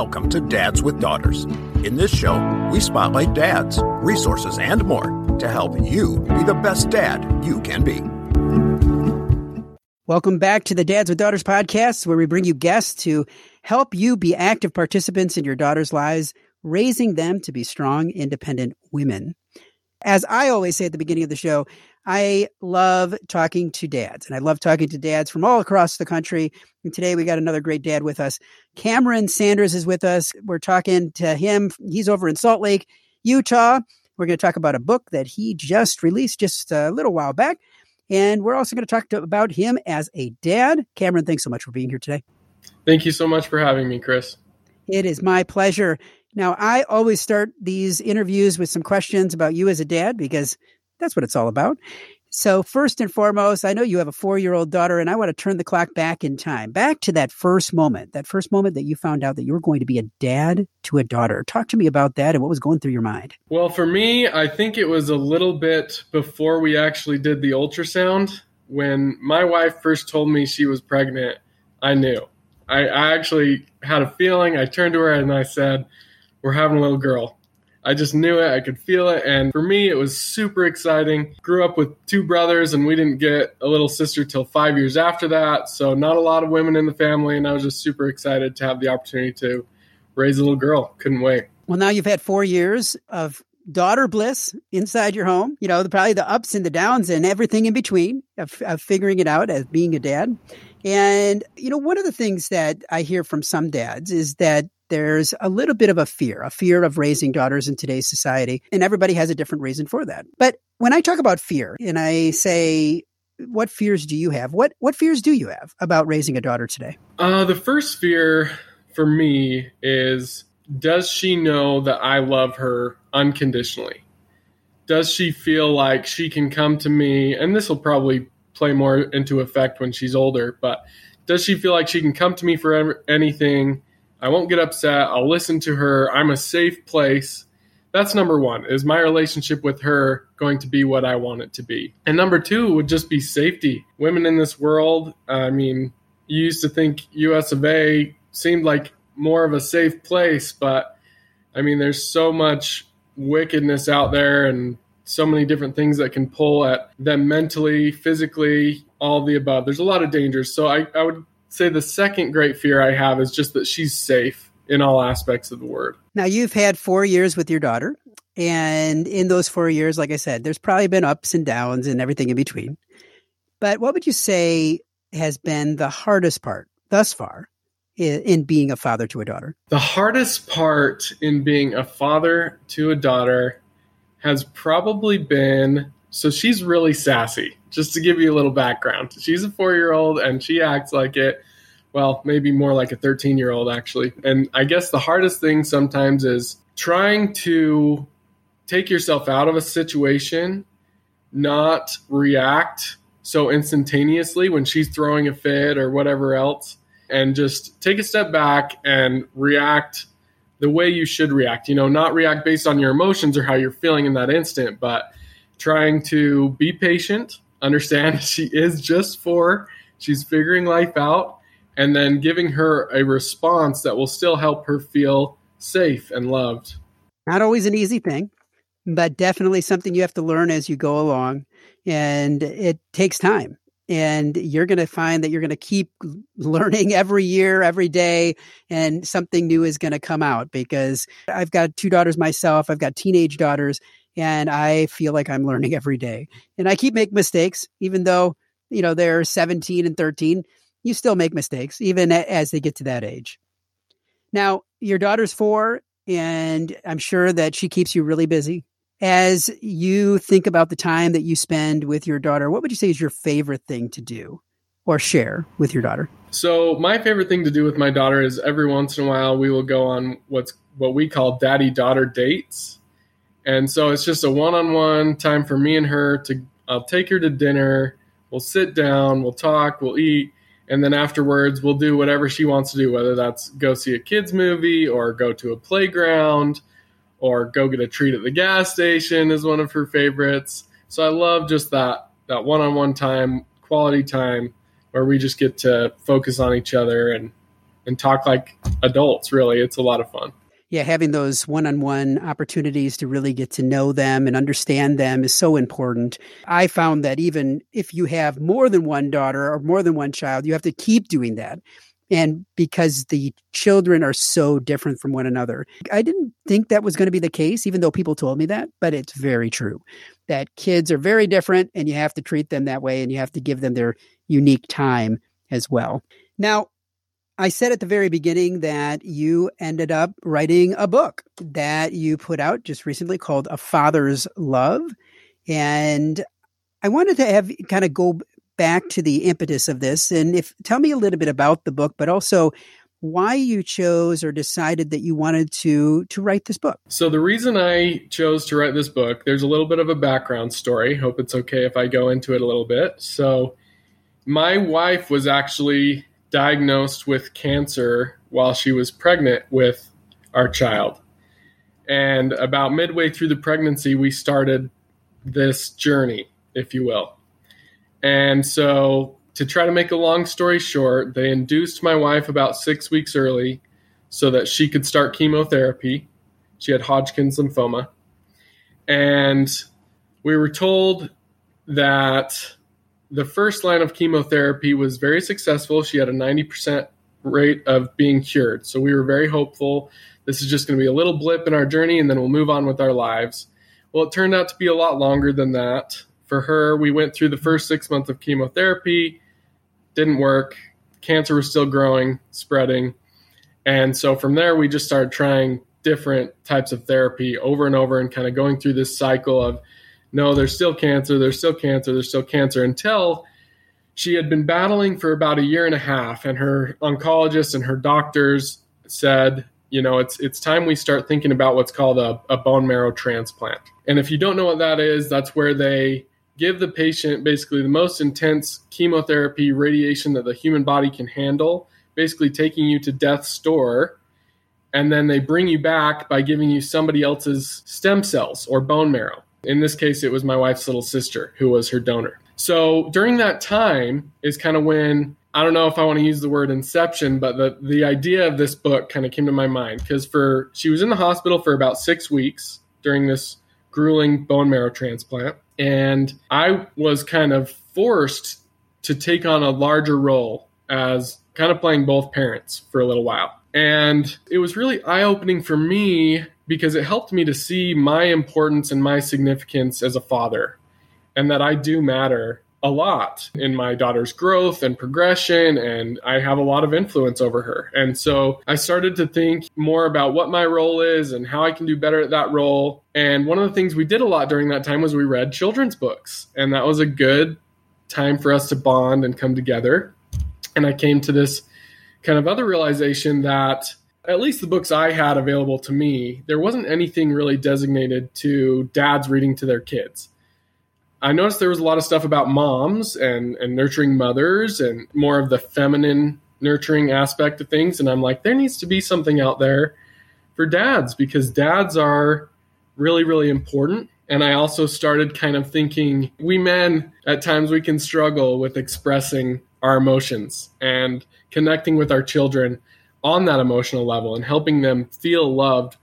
Welcome to Dads with Daughters. In this show, we spotlight dads, resources, and more to help you be the best dad you can be. Welcome back to the Dads with Daughters podcast, where we bring you guests to help you be active participants in your daughters' lives, raising them to be strong, independent women. As I always say at the beginning of the show, I love talking to dads and I love talking to dads from all across the country. And today we got another great dad with us. Cameron Sanders is with us. We're talking to him. He's over in Salt Lake, Utah. We're going to talk about a book that he just released just a little while back. And we're also going to talk to, about him as a dad. Cameron, thanks so much for being here today. Thank you so much for having me, Chris. It is my pleasure. Now, I always start these interviews with some questions about you as a dad because that's what it's all about. So, first and foremost, I know you have a four year old daughter, and I want to turn the clock back in time, back to that first moment, that first moment that you found out that you were going to be a dad to a daughter. Talk to me about that and what was going through your mind. Well, for me, I think it was a little bit before we actually did the ultrasound. When my wife first told me she was pregnant, I knew. I, I actually had a feeling. I turned to her and I said, We're having a little girl. I just knew it. I could feel it. And for me, it was super exciting. Grew up with two brothers, and we didn't get a little sister till five years after that. So, not a lot of women in the family. And I was just super excited to have the opportunity to raise a little girl. Couldn't wait. Well, now you've had four years of daughter bliss inside your home. You know, the, probably the ups and the downs and everything in between of, of figuring it out as being a dad. And, you know, one of the things that I hear from some dads is that there's a little bit of a fear, a fear of raising daughters in today's society. And everybody has a different reason for that. But when I talk about fear and I say, what fears do you have? What what fears do you have about raising a daughter today? Uh, the first fear for me is does she know that I love her unconditionally? Does she feel like she can come to me? And this will probably play more into effect when she's older, but does she feel like she can come to me for anything I won't get upset. I'll listen to her. I'm a safe place. That's number one. Is my relationship with her going to be what I want it to be? And number two would just be safety. Women in this world, I mean, you used to think US of A seemed like more of a safe place, but I mean, there's so much wickedness out there and so many different things that can pull at them mentally, physically, all the above. There's a lot of dangers. So I, I would say the second great fear I have is just that she's safe in all aspects of the word. Now, you've had four years with your daughter. And in those four years, like I said, there's probably been ups and downs and everything in between. But what would you say has been the hardest part thus far in, in being a father to a daughter? The hardest part in being a father to a daughter has probably been so she's really sassy. Just to give you a little background, she's a four year old and she acts like it. Well, maybe more like a 13 year old, actually. And I guess the hardest thing sometimes is trying to take yourself out of a situation, not react so instantaneously when she's throwing a fit or whatever else, and just take a step back and react the way you should react. You know, not react based on your emotions or how you're feeling in that instant, but trying to be patient, understand she is just four, she's figuring life out, and then giving her a response that will still help her feel safe and loved. Not always an easy thing, but definitely something you have to learn as you go along. And it takes time. And you're going to find that you're going to keep learning every year, every day, and something new is going to come out because I've got two daughters myself. I've got teenage daughters, and I feel like I'm learning every day. And I keep making mistakes, even though you know they're 17 and 13. You still make mistakes, even as they get to that age. Now, your daughter's four, and I'm sure that she keeps you really busy. As you think about the time that you spend with your daughter, what would you say is your favorite thing to do or share with your daughter? So, my favorite thing to do with my daughter is every once in a while we will go on what's what we call daddy daughter dates. And so it's just a one-on-one time for me and her to I'll take her to dinner, we'll sit down, we'll talk, we'll eat, and then afterwards we'll do whatever she wants to do, whether that's go see a kids movie or go to a playground or go get a treat at the gas station is one of her favorites. So I love just that that one-on-one time, quality time where we just get to focus on each other and and talk like adults. Really, it's a lot of fun. Yeah, having those one on one opportunities to really get to know them and understand them is so important. I found that even if you have more than one daughter or more than one child, you have to keep doing that and because the children are so different from one another. I didn't think that was going to be the case, even though people told me that, but it's very true that kids are very different and you have to treat them that way and you have to give them their unique time as well. Now, I said at the very beginning that you ended up writing a book that you put out just recently called A Father's Love. And I wanted to have kind of go back to the impetus of this and if tell me a little bit about the book, but also why you chose or decided that you wanted to to write this book. So the reason I chose to write this book, there's a little bit of a background story. Hope it's okay if I go into it a little bit. So my wife was actually diagnosed with cancer while she was pregnant with our child. And about midway through the pregnancy, we started this journey, if you will. And so, to try to make a long story short, they induced my wife about six weeks early so that she could start chemotherapy. She had Hodgkin's lymphoma. And we were told that the first line of chemotherapy was very successful. She had a 90% rate of being cured. So we were very hopeful. This is just going to be a little blip in our journey and then we'll move on with our lives. Well, it turned out to be a lot longer than that for her, we went through the first six months of chemotherapy, didn't work. Cancer was still growing, spreading. And so from there, we just started trying different types of therapy over and over and kind of going through this cycle of no, there's still cancer, there's still cancer, there's still cancer until she had been battling for about a year and a half. And her oncologist and her doctors said, you know, it's it's time we start thinking about what's called a, a bone marrow transplant. And if you don't know what that is, that's where they give the patient basically the most intense chemotherapy radiation that the human body can handle, basically taking you to death's door. And then they bring you back by giving you somebody else's stem cells or bone marrow. In this case, it was my wife's little sister who was her donor. So during that time is kind of when I don't know if I want to use the word inception, but the, the idea of this book kind of came to my mind because for she was in the hospital for about six weeks during this grueling bone marrow transplant. And I was kind of forced to take on a larger role as kind of playing both parents for a little while. And it was really eye opening for me because it helped me to see my importance and my significance as a father and that I do matter a lot in my daughter's growth and progression, and I have a lot of influence over her. And so I started to think more about what my role is and how I can do better at that role. And one of the things we did a lot during that time was we read children's books, and that was a good time for us to bond and come together. And I came to this kind of other realization that at least the books I had available to me, there wasn't anything really designated to dads reading to their kids. I noticed there was a lot of stuff about moms and, and nurturing mothers and more of the feminine nurturing aspect of things. And I'm like, there needs to be something out there for dads because dads are really, really important. And I also started kind of thinking we men, at times, we can struggle with expressing our emotions and connecting with our children on that emotional level and helping them feel loved,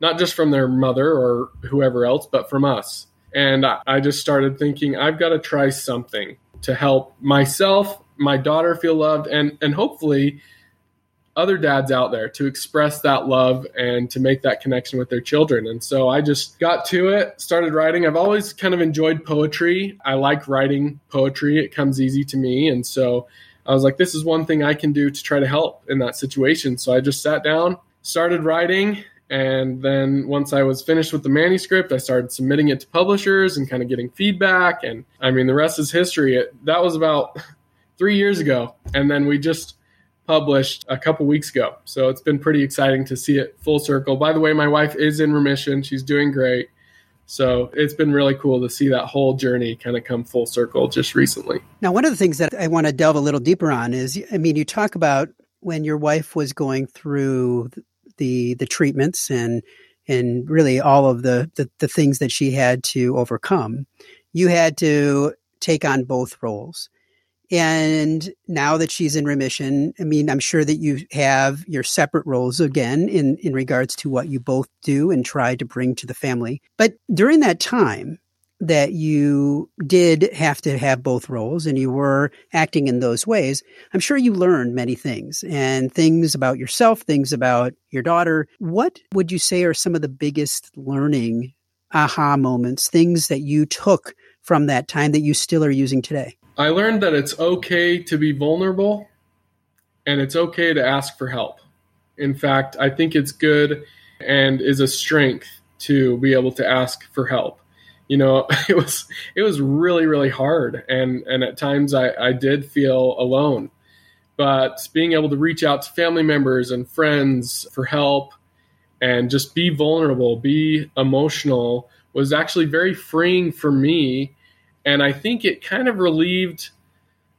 not just from their mother or whoever else, but from us. And I just started thinking, I've got to try something to help myself, my daughter feel loved, and, and hopefully other dads out there to express that love and to make that connection with their children. And so I just got to it, started writing. I've always kind of enjoyed poetry. I like writing poetry, it comes easy to me. And so I was like, this is one thing I can do to try to help in that situation. So I just sat down, started writing, and then once I was finished with the manuscript, I started submitting it to publishers and kind of getting feedback. And I mean, the rest is history. It, that was about three years ago. And then we just published a couple weeks ago. So it's been pretty exciting to see it full circle. By the way, my wife is in remission, she's doing great. So it's been really cool to see that whole journey kind of come full circle just recently. Now, one of the things that I want to delve a little deeper on is I mean, you talk about when your wife was going through the the treatments and and really all of the, the, the things that she had to overcome, you had to take on both roles. And now that she's in remission, I mean, I'm sure that you have your separate roles again in, in regards to what you both do and try to bring to the family. But during that time, that you did have to have both roles and you were acting in those ways, I'm sure you learned many things and things about yourself, things about your daughter. What would you say are some of the biggest learning aha moments, things that you took from that time that you still are using today? I learned that it's okay to be vulnerable and it's okay to ask for help. In fact, I think it's good and is a strength to be able to ask for help. You know, it was it was really really hard, and and at times I, I did feel alone. But being able to reach out to family members and friends for help, and just be vulnerable, be emotional, was actually very freeing for me and I think it kind of relieved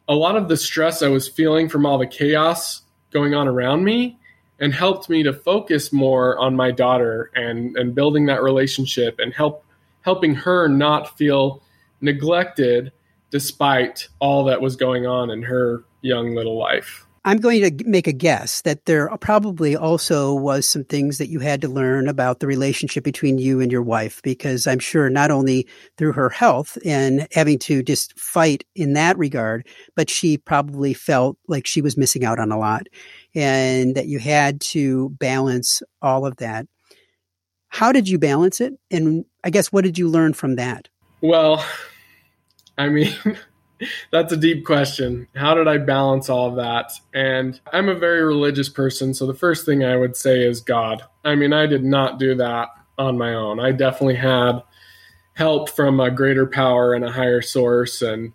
a lot of the stress I was feeling from all the chaos going on around me and helped me to focus more on my daughter and, and building that relationship and help helping her not feel neglected despite all that was going on in her young little life. I'm going to make a guess that there probably also was some things that you had to learn about the relationship between you and your wife, because I'm sure not only through her health and having to just fight in that regard, but she probably felt like she was missing out on a lot and that you had to balance all of that. How did you balance it? And I guess what did you learn from that? Well, I mean, That's a deep question. How did I balance all of that? And I'm a very religious person, so the first thing I would say is God. I mean, I did not do that on my own. I definitely had help from a greater power and a higher source. And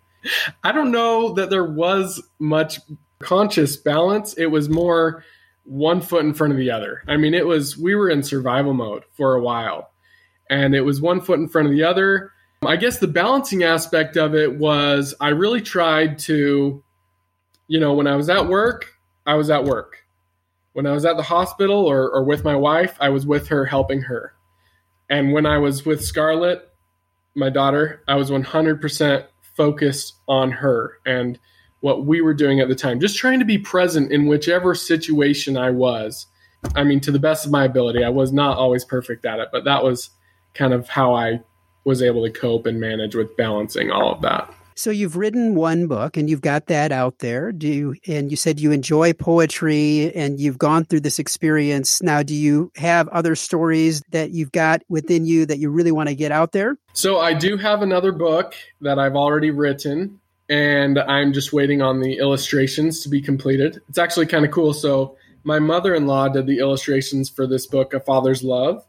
I don't know that there was much conscious balance. It was more one foot in front of the other. I mean, it was, we were in survival mode for a while, and it was one foot in front of the other I guess the balancing aspect of it was I really tried to, you know, when I was at work, I was at work. When I was at the hospital or, or with my wife, I was with her, helping her. And when I was with Scarlett, my daughter, I was 100% focused on her and what we were doing at the time, just trying to be present in whichever situation I was. I mean, to the best of my ability, I was not always perfect at it, but that was kind of how I was able to cope and manage with balancing all of that. So you've written one book and you've got that out there. Do you and you said you enjoy poetry and you've gone through this experience. Now do you have other stories that you've got within you that you really want to get out there? So I do have another book that I've already written and I'm just waiting on the illustrations to be completed. It's actually kind of cool. So my mother-in-law did the illustrations for this book A Father's Love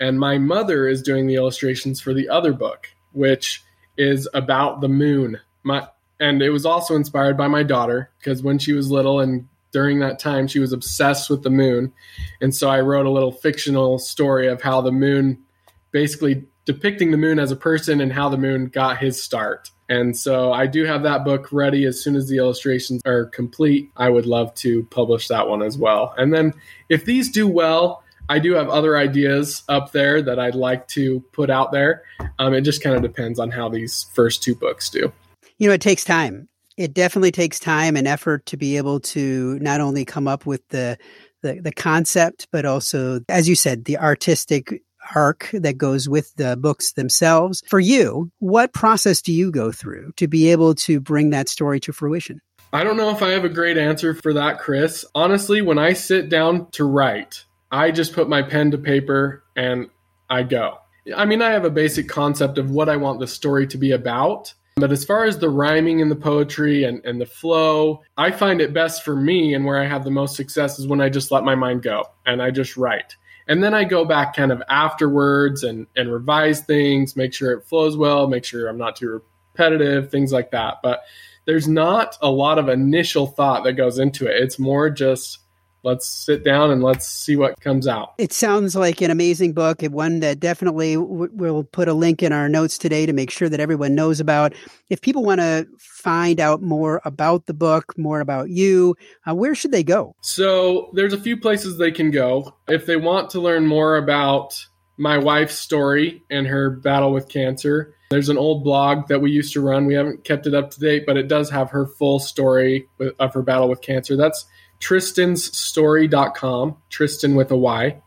and my mother is doing the illustrations for the other book, which is about the moon. My and it was also inspired by my daughter because when she was little and during that time she was obsessed with the moon. And so I wrote a little fictional story of how the moon basically depicting the moon as a person and how the moon got his start. And so I do have that book ready as soon as the illustrations are complete. I would love to publish that one as well. And then if these do well, I do have other ideas up there that I'd like to put out there. Um, it just kind of depends on how these first two books do. You know, it takes time. It definitely takes time and effort to be able to not only come up with the the, the concept, but also, as you said, the artistic arc that goes with the books themselves. For you, what process do you go through to be able to bring that story to fruition? I don't know if I have a great answer for that, Chris. Honestly, when I sit down to write, I just put my pen to paper and I go. I mean, I have a basic concept of what I want the story to be about. But as far as the rhyming and the poetry and, and the flow, I find it best for me and where I have the most success is when I just let my mind go and I just write. And then I go back kind of afterwards and, and revise things, make sure it flows well, make sure I'm not too repetitive, things like that. But there's not a lot of initial thought that goes into it. It's more just let's sit down and let's see what comes out. It sounds like an amazing book, and one that definitely w- we'll put a link in our notes today to make sure that everyone knows about. If people want to find out more about the book, more about you, uh, where should they go? So there's a few places they can go. If they want to learn more about my wife's story and her battle with cancer, There's an old blog that we used to run. We haven't kept it up to date, but it does have her full story of her battle with cancer. That's trystansstory.com, Trystan with a Y.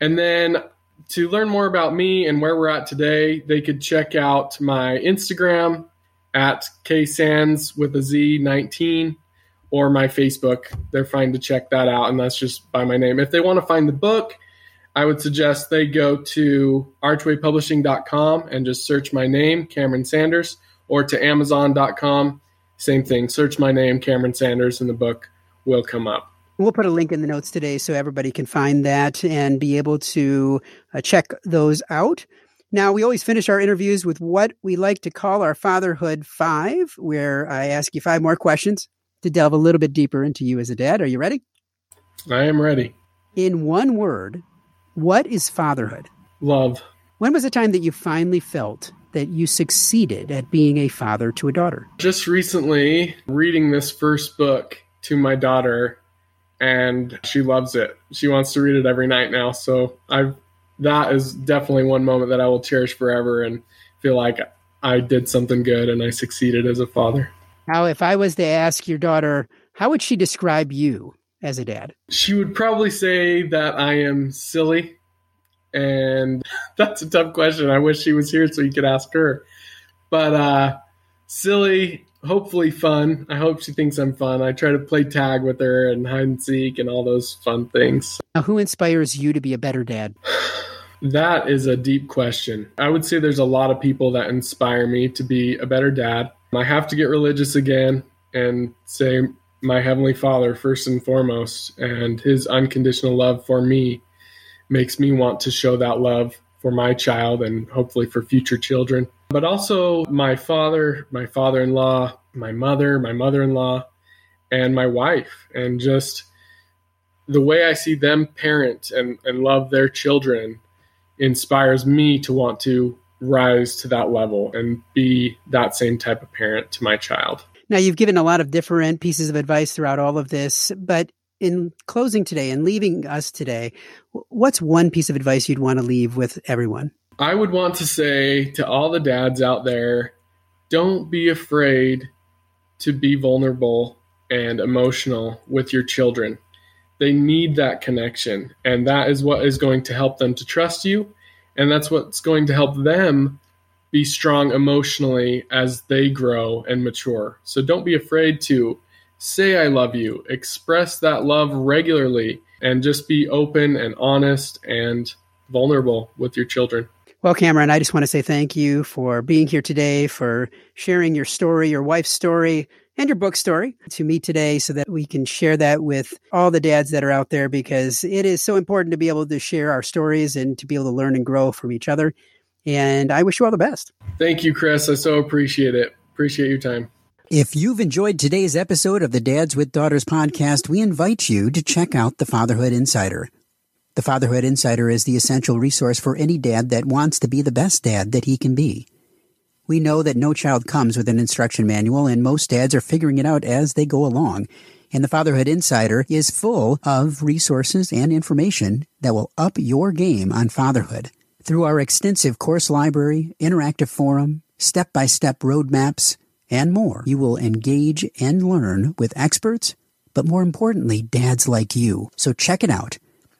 And then to learn more about me and where we're at today, they could check out my Instagram at ksands with a Z 19 or my Facebook. They're fine to check that out, and that's just by my name. If they want to find the book, I would suggest they go to archwaypublishing.com and just search my name, Cameron Sanders, or to amazon.com. Same thing. Search my name, Cameron Sanders, and the book will come up. We'll put a link in the notes today so everybody can find that and be able to uh, check those out. Now, we always finish our interviews with what we like to call our Fatherhood Five, where I ask you five more questions to delve a little bit deeper into you as a dad. Are you ready? I am ready. In one word, what is fatherhood? Love. When was the time that you finally felt that you succeeded at being a father to a daughter? Just recently, reading this first book to my daughter, and she loves it. She wants to read it every night now. So I've that is definitely one moment that I will cherish forever and feel like I did something good and I succeeded as a father. Now, if I was to ask your daughter, how would she describe you as a dad? She would probably say that I am silly. And that's a tough question. I wish she was here so you could ask her. But uh, silly, hopefully fun. I hope she thinks I'm fun. I try to play tag with her and hide and seek and all those fun things. Now, who inspires you to be a better dad? That is a deep question. I would say there's a lot of people that inspire me to be a better dad. I have to get religious again and say my Heavenly Father first and foremost, and His unconditional love for me makes me want to show that love for my child and hopefully for future children. But also my father, my father in law, my mother, my mother in law, and my wife, and just the way I see them parent and, and love their children inspires me to want to rise to that level and be that same type of parent to my child. Now, you've given a lot of different pieces of advice throughout all of this, but in closing today and leaving us today, what's one piece of advice you'd want to leave with everyone? I would want to say to all the dads out there don't be afraid to be vulnerable and emotional with your children. They need that connection, and that is what is going to help them to trust you, and that's what's going to help them be strong emotionally as they grow and mature. So don't be afraid to say I love you, express that love regularly, and just be open and honest and vulnerable with your children. Well, Cameron, I just want to say thank you for being here today, for sharing your story, your wife's story, and your book story to me today so that we can share that with all the dads that are out there because it is so important to be able to share our stories and to be able to learn and grow from each other. And I wish you all the best. Thank you, Chris. I so appreciate it. Appreciate your time. If you've enjoyed today's episode of the Dads with Daughters podcast, we invite you to check out the Fatherhood Insider. The Fatherhood Insider is the essential resource for any dad that wants to be the best dad that he can be. We know that no child comes with an instruction manual, and most dads are figuring it out as they go along. And the Fatherhood Insider is full of resources and information that will up your game on fatherhood. Through our extensive course library, interactive forum, step by step roadmaps, and more, you will engage and learn with experts, but more importantly, dads like you. So check it out